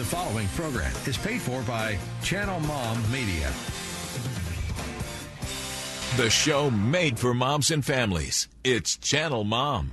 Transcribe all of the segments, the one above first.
The following program is paid for by Channel Mom Media. The show made for moms and families. It's Channel Mom.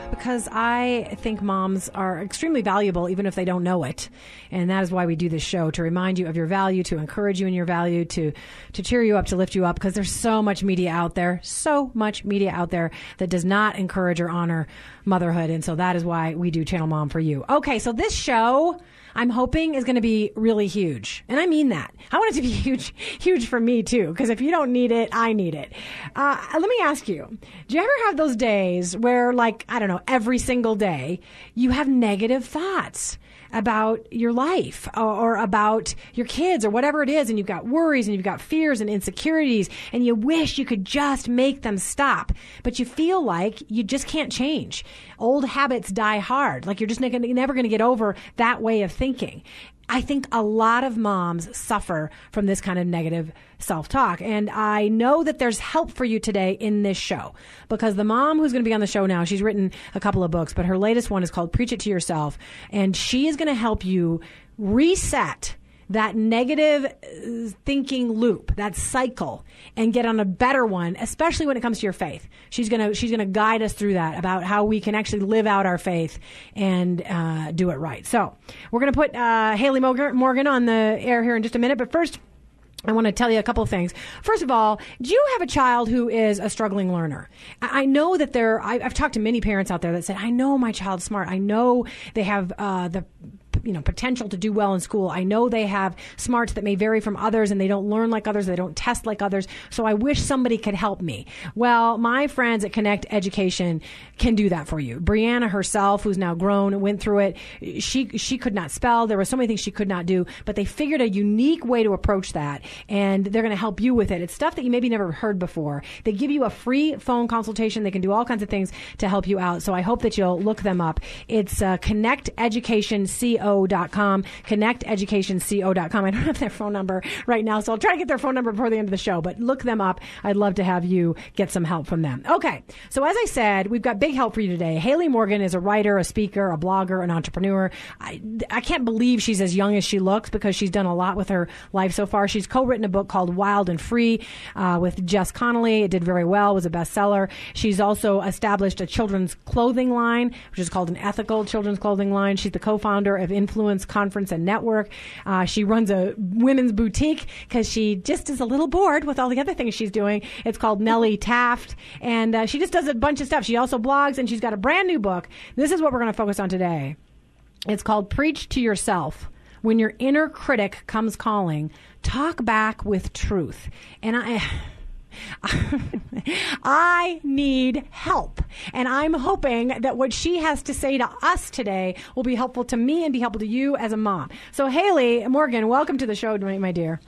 because I think moms are extremely valuable, even if they don't know it. And that is why we do this show to remind you of your value, to encourage you in your value, to, to cheer you up, to lift you up, because there's so much media out there, so much media out there that does not encourage or honor motherhood. And so that is why we do Channel Mom for you. Okay, so this show I'm hoping is going to be really huge. And I mean that. I want it to be huge, huge for me too, because if you don't need it, I need it. Uh, let me ask you, do you ever have those days where like, I don't know, every single day you have negative thoughts? about your life or, or, about your kids or whatever it is, and you've got worries and you've got fears and insecurities, and you wish you could just make them stop, but you feel like you just can't change. Old habits die hard. Like you're just never going to get over that way of thinking. I think a lot of moms suffer from this kind of negative self talk. And I know that there's help for you today in this show because the mom who's going to be on the show now, she's written a couple of books, but her latest one is called Preach It to Yourself. And she is going to help you reset that negative uh, thinking loop, that cycle, and get on a better one, especially when it comes to your faith. She's gonna she's gonna guide us through that about how we can actually live out our faith and uh, do it right. So we're gonna put uh, Hayley Morgan on the air here in just a minute, but first. I want to tell you a couple of things. First of all, do you have a child who is a struggling learner? I know that there, I've talked to many parents out there that said, I know my child's smart. I know they have uh, the you know potential to do well in school. I know they have smarts that may vary from others and they don't learn like others, they don't test like others. So I wish somebody could help me. Well, my friends at Connect Education can do that for you. Brianna herself, who's now grown, went through it. She she could not spell. There were so many things she could not do, but they figured a unique way to approach that, and they're going to help you with it. It's stuff that you maybe never heard before. They give you a free phone consultation. They can do all kinds of things to help you out. So I hope that you'll look them up. It's uh, Connect Education Co connecteducationco.com, connecteducationco.com. I don't have their phone number right now, so I'll try to get their phone number before the end of the show, but look them up. I'd love to have you get some help from them. Okay. So as I said, we've got big help for you today. Hayley Morgan is a writer, a speaker, a blogger, an entrepreneur. I, I can't believe she's as young as she looks because she's done a lot with her life so far. She's co-written a book called Wild and Free uh, with Jess Connolly. It did very well, was a bestseller. She's also established a children's clothing line, which is called an ethical children's clothing line. She's the co-founder of Influence Conference and Network. Uh, she runs a women's boutique because she just is a little bored with all the other things she's doing. It's called Nellie Taft, and uh, she just does a bunch of stuff. She also blogs, and she's got a brand new book. This is what we're going to focus on today. It's called Preach to Yourself. When your inner critic comes calling, talk back with truth. And I. I need help. And I'm hoping that what she has to say to us today will be helpful to me and be helpful to you as a mom. So, Hayley Morgan, welcome to the show, my dear.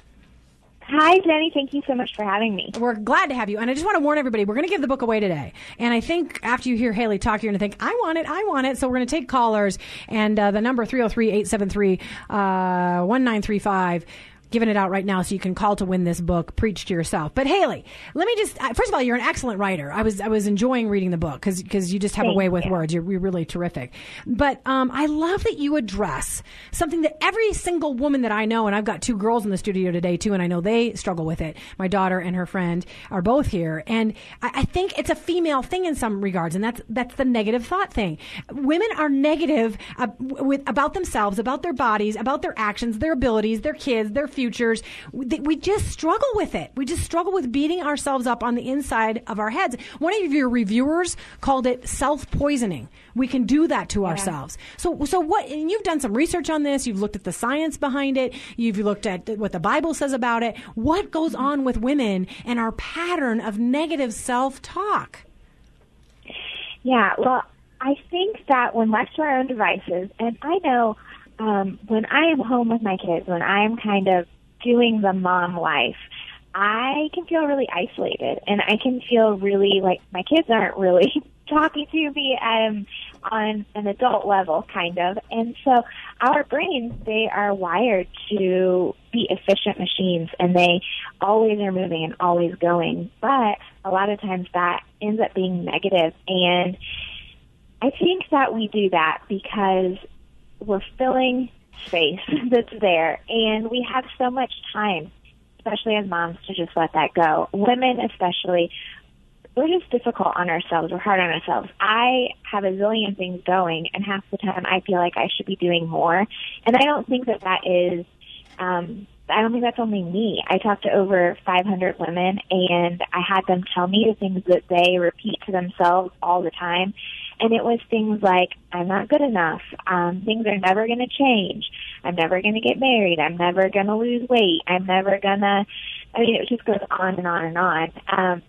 Hi, Jenny. Thank you so much for having me. We're glad to have you. And I just want to warn everybody, we're going to give the book away today. And I think after you hear Hayley talk, you're going to think, I want it, I want it. So we're going to take callers. And uh, the number 303 873 1935 giving it out right now so you can call to win this book, Preach to Yourself. But Hayley, let me just, first of all, you're an excellent writer. I was, I was enjoying reading the book because, because you just have Thank a way with you. words. You're, you're really terrific. But, um, I love that you address something that every single woman that I know, and I've got two girls in the studio today too, and I know they struggle with it. My daughter and her friend are both here. And I, I think it's a female thing in some regards. And that's, that's the negative thought thing. Women are negative uh, with, about themselves, about their bodies, about their actions, their abilities, their kids, their futures. We, we just struggle with it. We just struggle with beating ourselves up on the inside of our heads. One of your reviewers called it self poisoning. We can do that to ourselves. So, so what? And you've done some research on this. You've looked at the science behind it. You've looked at what the Bible says about it. What goes on with women and our pattern of negative self talk? Yeah, well, I think that when left to our own devices, and I know um, when I am home with my kids, when I'm kind of doing the mom life, I can feel really isolated and I can feel really like my kids aren't really talking to me um, on an adult level, kind of. And so our brains, they are wired to be efficient machines and they always are moving and always going. But a lot of times that ends up being negative and I think that we do that because we're filling space that's there and we have so much time especially as moms, to just let that go. Women, especially, we're just difficult on ourselves. We're hard on ourselves. I have a zillion things going, and half the time I feel like I should be doing more. And I don't think that that is. Um, I don't think that's only me. I talked to over 500 women, and I had them tell me the things that they repeat to themselves all the time. And it was things like, I'm not good enough. Um, things are never going to change. I'm never going to get married. I'm never going to lose weight. I'm never going to, I mean, it just goes on and on and on. Um,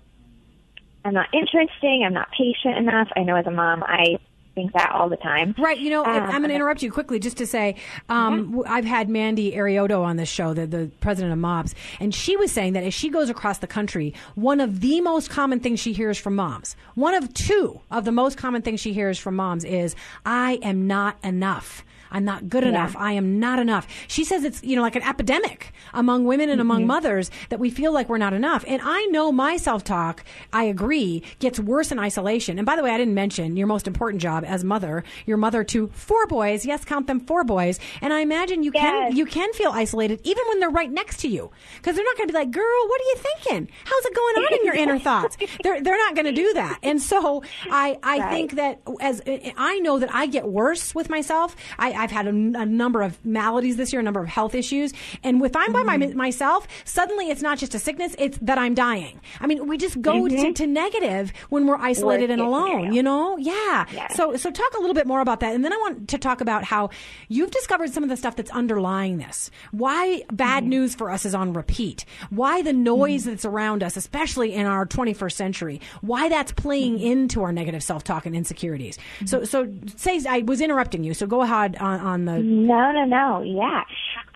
I'm not interesting. I'm not patient enough. I know as a mom, I think that all the time. Right. You know, um, I'm going to interrupt you quickly just to say um, yeah. I've had Mandy Arioto on this show, the, the president of MOPS, and she was saying that as she goes across the country, one of the most common things she hears from moms, one of two of the most common things she hears from moms is, I am not enough. I'm not good yeah. enough. I am not enough. She says it's, you know, like an epidemic among women and mm-hmm. among mothers that we feel like we're not enough. And I know my self talk, I agree, gets worse in isolation. And by the way, I didn't mention your most important job as mother, your mother to four boys. Yes, count them four boys. And I imagine you yes. can, you can feel isolated even when they're right next to you. Cause they're not going to be like, girl, what are you thinking? How's it going on in your inner thoughts? They're, they're not going to do that. And so I, I right. think that as I know that I get worse with myself, I, I've had a, a, number of maladies this year, a number of health issues. And if I'm mm-hmm. by my, mm-hmm. myself, suddenly it's not just a sickness, it's that I'm dying. I mean, we just go mm-hmm. to, to, negative when we're isolated and alone, you know? Yeah. yeah. So, so talk a little bit more about that. And then I want to talk about how you've discovered some of the stuff that's underlying this. Why bad mm-hmm. news for us is on repeat. Why the noise mm-hmm. that's around us, especially in our 21st century, why that's playing mm-hmm. into our negative self-talk and insecurities. So, so say I was interrupting you. So go ahead on, on the. No, no, no. Yeah.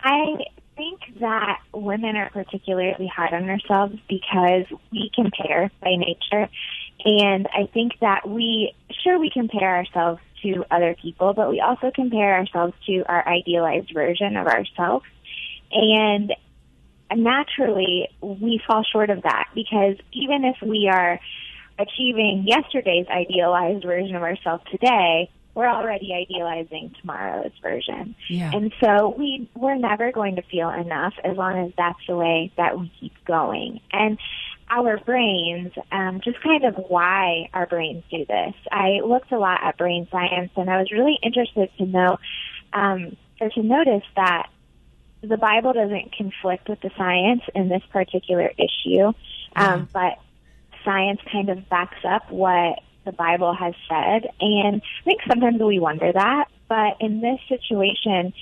I think that women are particularly hard on ourselves because we compare by nature. And I think that we, sure, we compare ourselves to other people, but we also compare ourselves to our idealized version of ourselves. And naturally, we fall short of that because even if we are achieving yesterday's idealized version of ourselves today, we're already idealizing tomorrow's version. Yeah. And so we we're never going to feel enough as long as that's the way that we keep going. And our brains, um, just kind of why our brains do this. I looked a lot at brain science and I was really interested to know um, or to notice that the Bible doesn't conflict with the science in this particular issue, um, yeah. but science kind of backs up what the Bible has said. And I think sometimes we wonder that, but in this situation,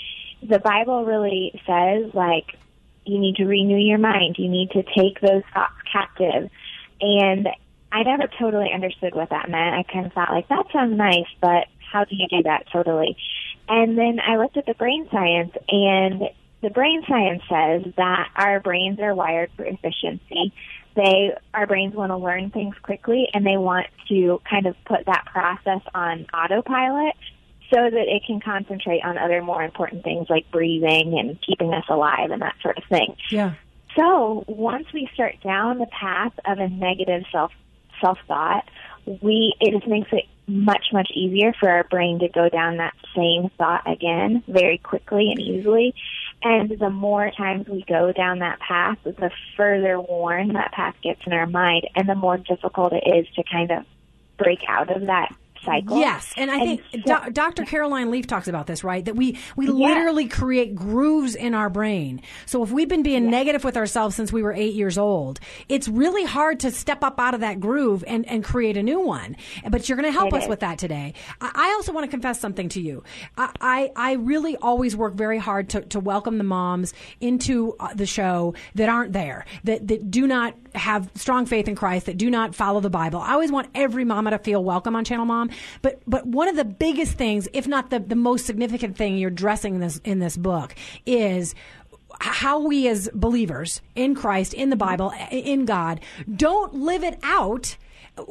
the Bible really says like you need to renew your mind. You need to take those thoughts captive. And I never totally understood what that meant. I kind of thought like that sounds nice, but how do you do that totally? And then I looked at the brain science and the brain science says that our brains are wired for efficiency they our brains want to learn things quickly and they want to kind of put that process on autopilot so that it can concentrate on other more important things like breathing and keeping us alive and that sort of thing. Yeah. So once we start down the path of a negative self self thought, we it just makes it much much easier for our brain to go down that same thought again very quickly and easily and the more times we go down that path, the further worn that path gets in our mind, and the more difficult it is to kind of break out of that cycle. Yes, and I and think so, Do- Dr. Caroline Leaf talks about this, right? That we we literally create grooves in our brain. So if we've been being negative with ourselves since we were eight years old, it's really hard to step up out of that groove and, and create a new one. But you're going to help it us is. with that today. I, I also want to confess something to you. I, I, I really always work very hard to, to welcome the moms into uh, the show that aren't there, that, that do not have strong faith in Christ, that do not follow the Bible. I always want every mama to feel welcome on Channel Mom But but one of the biggest things, if not the, the most significant thing you're addressing in this in this book, is how we as believers in Christ, in the Bible, in God, don't live it out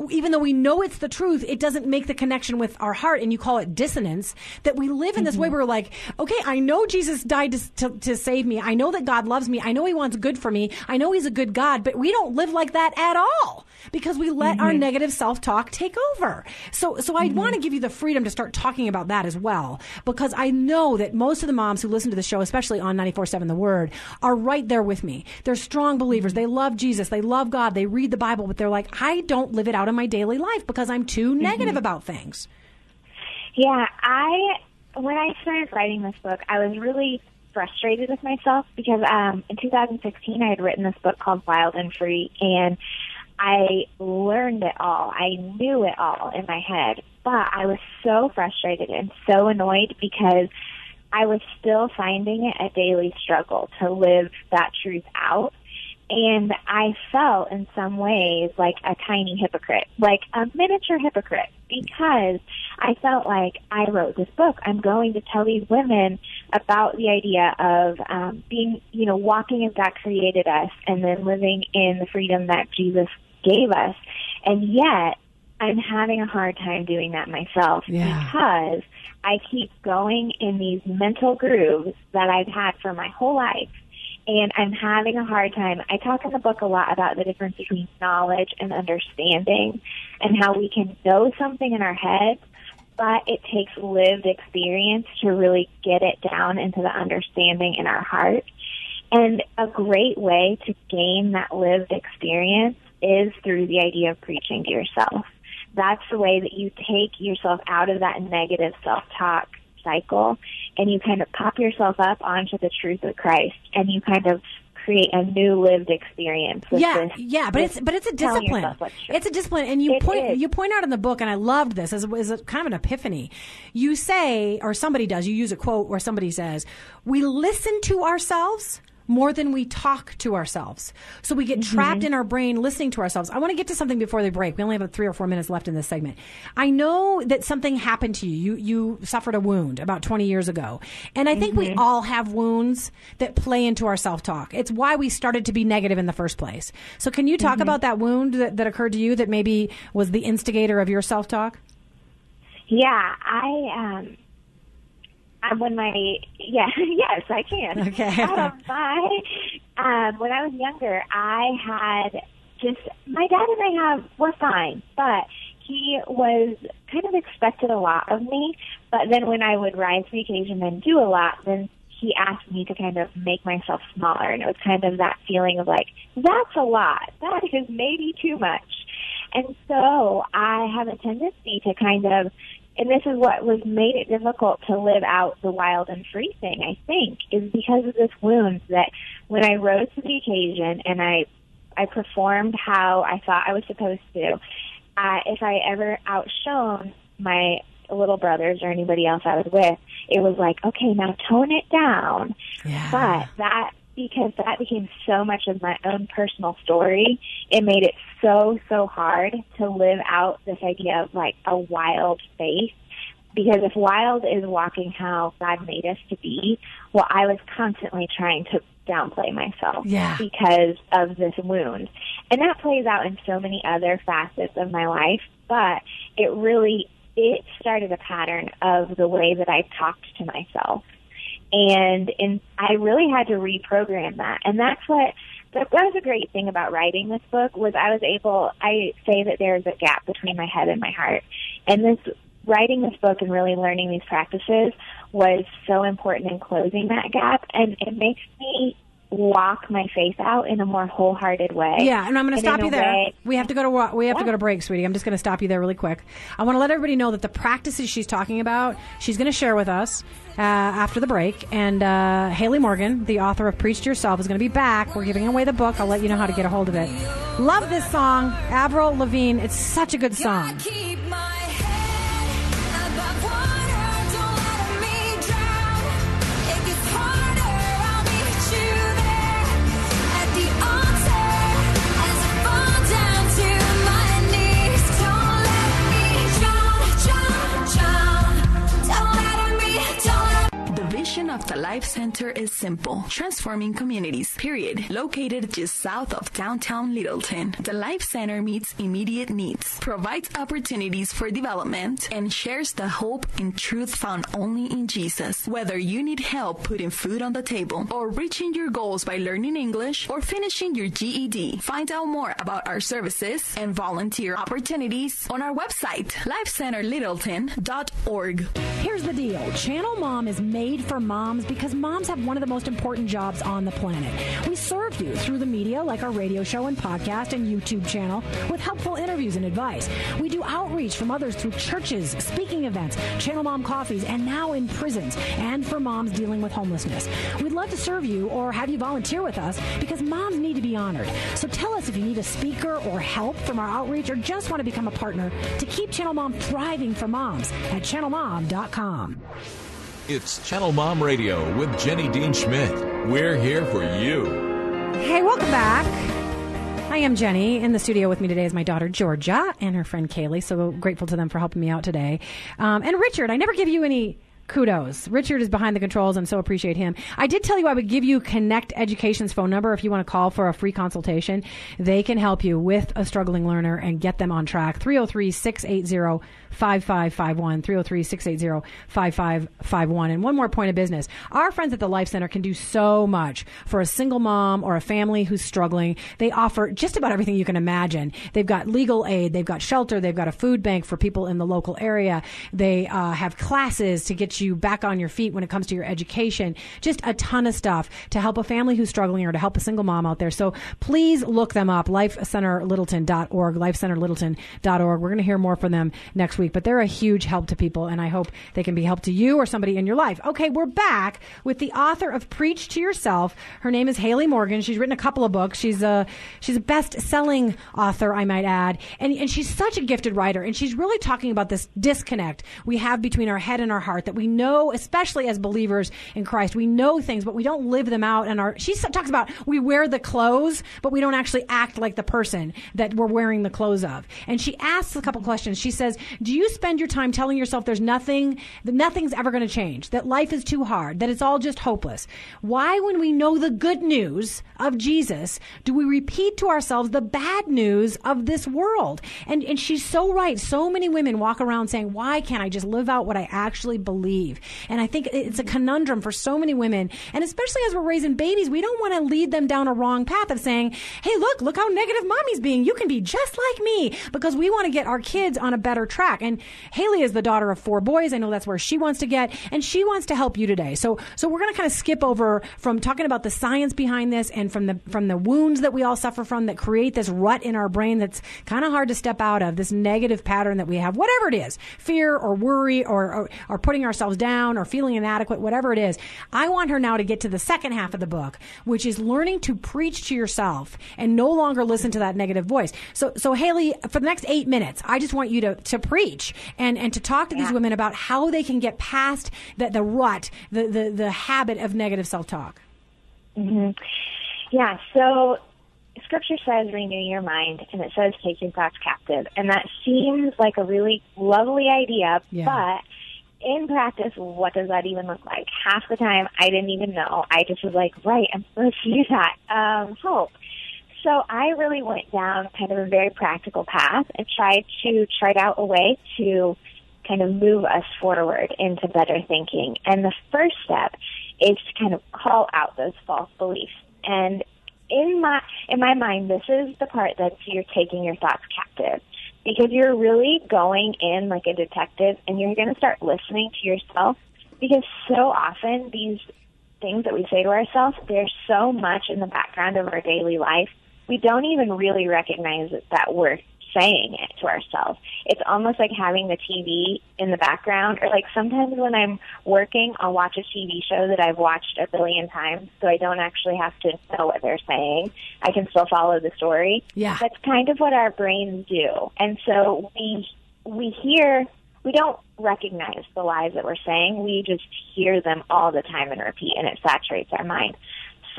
even though we know it's the truth, it doesn't make the connection with our heart, and you call it dissonance. That we live in this way mm-hmm. where we're like, okay, I know Jesus died to, to, to, save me. I know that God loves me. I know He wants good for me. I know He's a good God, but we don't live like that at all because we let mm-hmm. our negative self talk take over. So, so I mm-hmm. want to give you the freedom to start talking about that as well because I know that most of the moms who listen to the show, especially on 94.7 The Word, are right there with me. They're strong believers. They love Jesus. They love God. They read the Bible, but they're like, I don't live it out in my daily life because I'm too mm-hmm. negative about things. Yeah, I when I started writing this book, I was really frustrated with myself because um, in 2016 I had written this book called Wild and Free, and I learned it all. I knew it all in my head, but I was so frustrated and so annoyed because I was still finding it a daily struggle to live that truth out. And I felt in some ways like a tiny hypocrite, like a miniature hypocrite, because I felt like I wrote this book. I'm going to tell these women about the idea of um, being, you know, walking as God created us and then living in the freedom that Jesus gave us. And yet, I'm having a hard time doing that myself yeah. because I keep going in these mental grooves that I've had for my whole life and I'm having a hard time. I talk in the book a lot about the difference between knowledge and understanding and how we can know something in our heads, but it takes lived experience to really get it down into the understanding in our heart. And a great way to gain that lived experience is through the idea of preaching to yourself. That's the way that you take yourself out of that negative self-talk cycle and you kind of pop yourself up onto the truth of Christ and you kind of create a new lived experience. yeah, this, yeah, but it's but it's a discipline. It's a discipline, and you it point is. you point out in the book, and I loved this as, a, kind of an epiphany. You say, or somebody does, you use a quote where somebody says, "We listen to ourselves." More than we talk to ourselves. So we get mm-hmm. trapped in our brain listening to ourselves. I want to get to something before they break. We only have three or four minutes left in this segment. I know that something happened to you. You, you suffered a wound about 20 years ago. And I think mm-hmm. we all have wounds that play into our self talk. It's why we started to be negative in the first place. So can you talk mm-hmm. about that wound that, that occurred to you that maybe was the instigator of your self talk? Yeah, I, um, when my yeah yes I can. Okay. um, my um, when I was younger, I had just my dad and I have were fine, but he was kind of expected a lot of me. But then when I would rise to the occasion and do a lot, then he asked me to kind of make myself smaller, and it was kind of that feeling of like that's a lot, that is maybe too much. And so I have a tendency to kind of and this is what was made it difficult to live out the wild and free thing, I think, is because of this wound that when I rose to the occasion and I I performed how I thought I was supposed to, uh, if I ever outshone my little brothers or anybody else I was with, it was like, okay, now tone it down. Yeah. But that because that became so much of my own personal story, it made it so, so hard to live out this idea of like a wild faith. Because if wild is walking how God made us to be, well, I was constantly trying to downplay myself yeah. because of this wound. And that plays out in so many other facets of my life, but it really, it started a pattern of the way that I talked to myself and and I really had to reprogram that. And that's what that was a great thing about writing this book was I was able I say that there's a gap between my head and my heart. And this writing this book and really learning these practices was so important in closing that gap and it makes me walk my faith out in a more wholehearted way. Yeah, and I'm going to stop you there. Way, we have to go to we have yeah. to go to break, sweetie. I'm just going to stop you there really quick. I want to let everybody know that the practices she's talking about, she's going to share with us uh, after the break. And uh, Hayley Morgan, the author of Preach to Yourself, is going to be back. We're giving away the book. I'll let you know how to get a hold of it. Love this song, Avril Lavigne. It's such a good song. Life Center is simple, transforming communities, period. Located just south of downtown Littleton, the Life Center meets immediate needs, provides opportunities for development, and shares the hope and truth found only in Jesus. Whether you need help putting food on the table, or reaching your goals by learning English, or finishing your GED, find out more about our services and volunteer opportunities on our website, lifecenterlittleton.org. Here's the deal Channel Mom is made for moms because moms have one of the most important jobs on the planet. We serve you through the media, like our radio show and podcast and YouTube channel, with helpful interviews and advice. We do outreach from others through churches, speaking events, Channel Mom coffees, and now in prisons, and for moms dealing with homelessness. We'd love to serve you or have you volunteer with us because moms need to be honored. So tell us if you need a speaker or help from our outreach or just want to become a partner to keep Channel Mom thriving for moms at channelmom.com. It's Channel Mom Radio with Jenny Dean Schmidt. We're here for you. Hey, welcome back. I am Jenny. In the studio with me today is my daughter Georgia and her friend Kaylee. So grateful to them for helping me out today. Um, and Richard, I never give you any kudos. Richard is behind the controls and so appreciate him. I did tell you I would give you Connect Education's phone number if you want to call for a free consultation. They can help you with a struggling learner and get them on track. 303 680 5551 303 680 5551. And one more point of business. Our friends at the Life Center can do so much for a single mom or a family who's struggling. They offer just about everything you can imagine. They've got legal aid, they've got shelter, they've got a food bank for people in the local area. They uh, have classes to get you back on your feet when it comes to your education. Just a ton of stuff to help a family who's struggling or to help a single mom out there. So please look them up, lifecenterlittleton.org, lifecenterlittleton.org. We're going to hear more from them next week, but they're a huge help to people, and I hope they can be help to you or somebody in your life. Okay, we're back with the author of Preach to Yourself. Her name is Hayley Morgan. She's written a couple of books. She's a she's a best-selling author, I might add, and and she's such a gifted writer. And she's really talking about this disconnect we have between our head and our heart. That we know, especially as believers in Christ, we know things, but we don't live them out. And our she talks about we wear the clothes, but we don't actually act like the person that we're wearing the clothes of. And she asks a couple questions. She says, "Do you spend your time telling yourself there's nothing that nothing's ever going to change, that life is too hard, that it's all just hopeless? Why, when we know the good news of Jesus, do we repeat to ourselves the bad news of this world? And, and she's so right. So many women walk around saying, why can't I just live out what I actually believe? And I think it's a conundrum for so many women. And especially as we're raising babies, we don't want to lead them down a wrong path of saying, hey, look, look how negative mommy's being. You can be just like me because we want to get our kids on a better track. And Hayley is the daughter of four boys. I know that's where she wants to get, and she wants to help you today. So, so we're going to kind of skip over from talking about the science behind this and from the from the wounds that we all suffer from that create this rut in our brain that's kind of hard to step out of. This negative pattern that we have, whatever it is, fear or worry or, or or putting ourselves down or feeling inadequate, whatever it is. I want her now to get to the second half of the book, which is learning to preach to yourself and no longer listen to that negative voice. So, so Hayley, for the next eight minutes, I just want you to to preach and and to talk to yeah. these women about how they can get past the, the rut, the, the, the habit of negative self talk. Mm-hmm. Yeah, so scripture says renew your mind and it says take your thoughts captive. And that seems like a really lovely idea, yeah. but in practice, what does that even look like? Half the time, I didn't even know. I just was like, right, I'm supposed to do that. Um, hope. So I really went down kind of a very practical path and tried to chart out a way to kind of move us forward into better thinking. And the first step is to kind of call out those false beliefs. And in my in my mind, this is the part that you're taking your thoughts captive because you're really going in like a detective and you're going to start listening to yourself because so often these things that we say to ourselves, they're so much in the background of our daily life we don't even really recognize that we're saying it to ourselves. It's almost like having the TV in the background, or like sometimes when I'm working, I'll watch a TV show that I've watched a billion times, so I don't actually have to know what they're saying. I can still follow the story. Yeah, that's kind of what our brains do, and so we we hear. We don't recognize the lies that we're saying. We just hear them all the time and repeat, and it saturates our mind.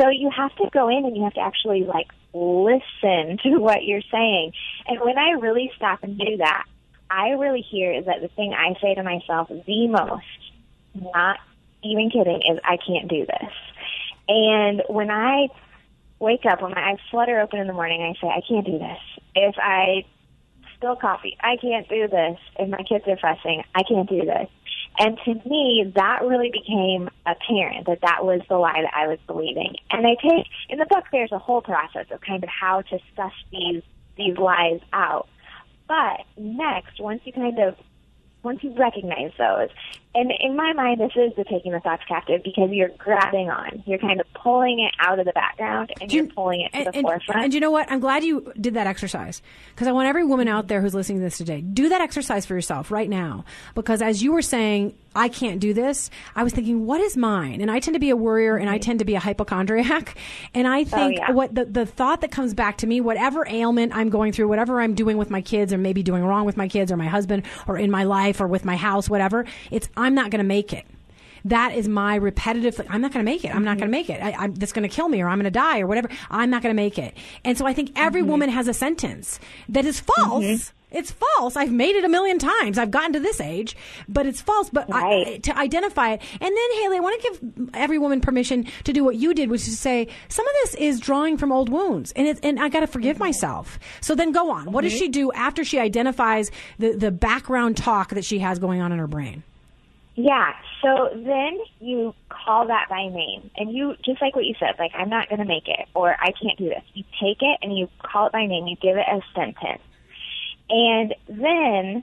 So you have to go in and you have to actually like listen to what you're saying. And when I really stop and do that, I really hear is that the thing I say to myself the most, not even kidding, is I can't do this. And when I wake up, when my eyes flutter open in the morning, I say, I can't do this. If I spill coffee, I can't do this. If my kids are fussing, I can't do this. And to me, that really became apparent that that was the lie that I was believing. And I take, in the book, there's a whole process of kind of how to suss these, these lies out. But next, once you kind of once you recognize those, and in my mind, this is the taking the thoughts captive because you're grabbing on, you're kind of pulling it out of the background and you, are pulling it to and, the and, forefront. And you know what? I'm glad you did that exercise because I want every woman out there who's listening to this today do that exercise for yourself right now because as you were saying, I can't do this. I was thinking, what is mine? And I tend to be a worrier and I tend to be a hypochondriac. And I oh, think Oh, yeah. what the, the thought that comes back to me, whatever ailment I'm going through, whatever I'm doing with my kids or maybe doing wrong with my kids or my husband or in my life or with my house, whatever, it's, I'm not going to make it that is my repetitive. I'm not going to make it. I'm not going to mm-hmm. make it. I, I'm, that's going to kill me, or I'm going to die, or whatever. I'm not going to make it. And so I think every mm-hmm. woman has a sentence that is false. Mm-hmm. It's false. I've made it a million times. I've gotten to this age, but it's false. But I, to identify it, and then Hayley, I want to give every woman permission to do what you did, which is to say some of this is drawing from old wounds, and it, and I got to forgive mm-hmm. myself. So then go on. What does mm-hmm. she do after she identifies the the background talk that she has going on in her brain? Yeah. So then you call that by name, and you just like what you said, like I'm not going to make it, or I can't do this. You take it and you call it by name. You give it a sentence, and then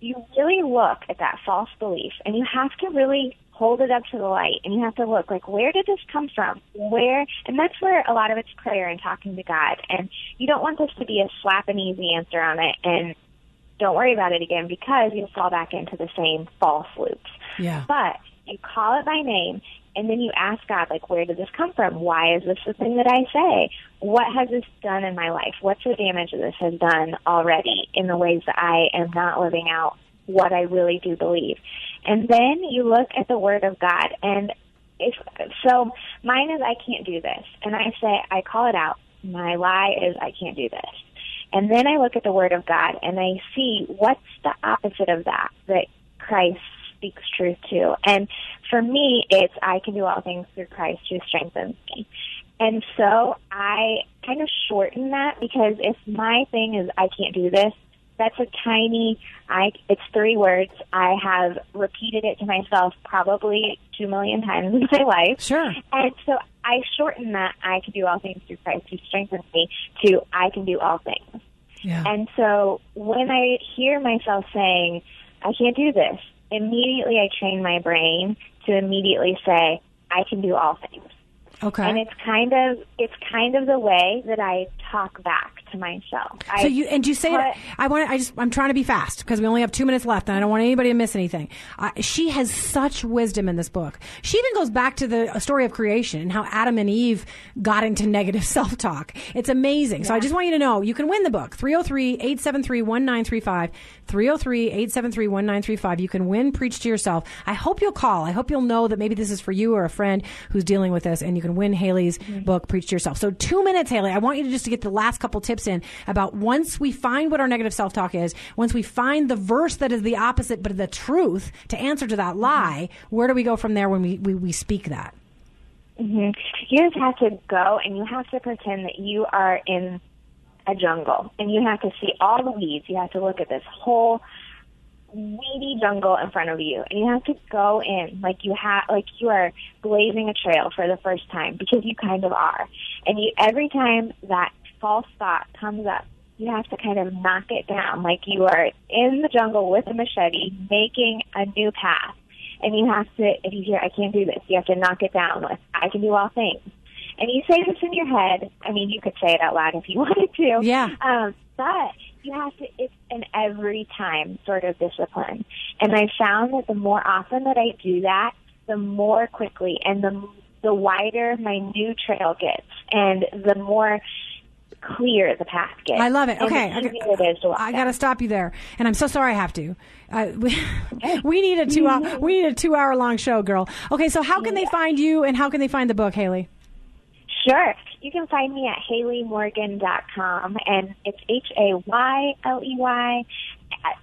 you really look at that false belief, and you have to really hold it up to the light, and you have to look like where did this come from? Where? And that's where a lot of it's prayer and talking to God. And you don't want this to be a slap and easy answer on it, and don't worry about it again because you'll fall back into the same false loops. Yeah. But you call it by name and then you ask God, like, where did this come from? Why is this the thing that I say? What has this done in my life? What's the damage that this has done already in the ways that I am not living out what I really do believe? And then you look at the Word of God and if so mine is I can't do this. And I say I call it out. My lie is I can't do this. And then I look at the Word of God and I see what's the opposite of that that Christ speaks truth to. And for me, it's I can do all things through Christ who strengthens me. And so I kind of shorten that because if my thing is I can't do this, that's a tiny I it's three words. I have repeated it to myself probably two million times in my life. Sure. And so I shorten that I can do all things through Christ who strengthens me to I can do all things. Yeah. And so when I hear myself saying, I can't do this, immediately I train my brain to immediately say, I can do all things. okay. And it's kind of it's kind of the way that I talk back to myself. I So you and you say it. put- I want. I just. I'm trying to be fast because we only have two minutes left, and I don't want anybody to miss anything. Uh, she has such wisdom in this book. She even goes back to the story of creation and how Adam and Eve got into negative self-talk. It's amazing. So I just want you to know you can win the book. 303-873-1935. 303-873-1935. You can win Preach to Yourself. I hope you'll call. I hope you'll know that maybe this is for you or a friend who's dealing with this, and you can win Hayley's book, Preach to Yourself. So two minutes, Hayley. I want you to just to get the last couple tips in about once we find what our negative self talk is, once we find the verse that is the opposite but the truth to answer to that lie, where do we go from there when we, we, we speak that? hmm You just have to go and you have to pretend that you are in a jungle and you have to see all the weeds. You have to look at this whole weedy jungle in front of you and you have to go in like you have like you are blazing a trail for the first time because you kind of are. And you every time that false thought comes up, you have to kind of knock it down like you are in the jungle with a machete making a new path. And you have to, if you hear, I can't do this, you have to knock it down with, I can do all things. And you say this in your head. I mean, you could say it out loud if you wanted to. Yeah. Um, but you have to, it's an every time sort of discipline. And I found that the more often that I do that, the more quickly and the, the wider my new trail gets and the more clear the path gets. I love it. Okay, I, easier it is to walk I got to stop you there, and I'm so sorry I have to. Uh, we, we need a two hour we need a two hour long show, girl. Okay, so how can they find you, and how can they find the book, Hayley? Sure. You can find me at HayleyMorgan.com, and it's H A Y L E Y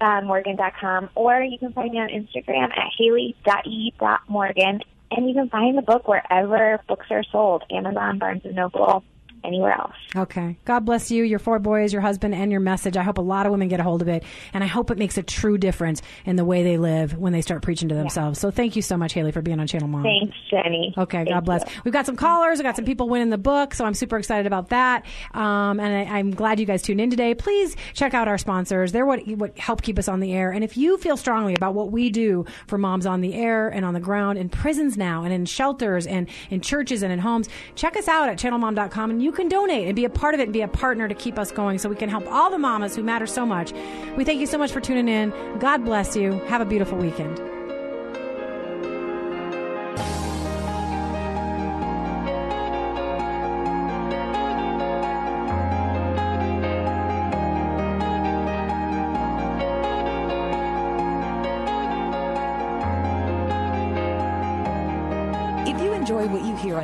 uh, Morgan.com, or you can find me on Instagram at Hayley.e.morgan. and you can find the book wherever books are sold Amazon, Barnes and Noble, anywhere else. Okay. God bless you, your four boys, your husband, and your message. I hope a lot of women get a hold of it, and I hope it makes a true difference in the way they live when they start preaching to themselves. So thank you so much, Hayley, for being on Channel Mom. Thanks, Jenny. Okay, Thank God bless. you. We've got some callers. We've got some people winning the book, so I'm super excited about that. Um, and I, I'm glad you guys tuned in today. Please check out our sponsors. They're what, what help keep us on the air. And if you feel strongly about what we do for moms on the air and on the ground in prisons now and in shelters and in churches and in homes, check us out at channelmom.com and you can donate and be a part of it and be a partner to keep us going so we can help all the mamas who matter so much. We thank you so much for tuning in. God bless you. Have a beautiful weekend.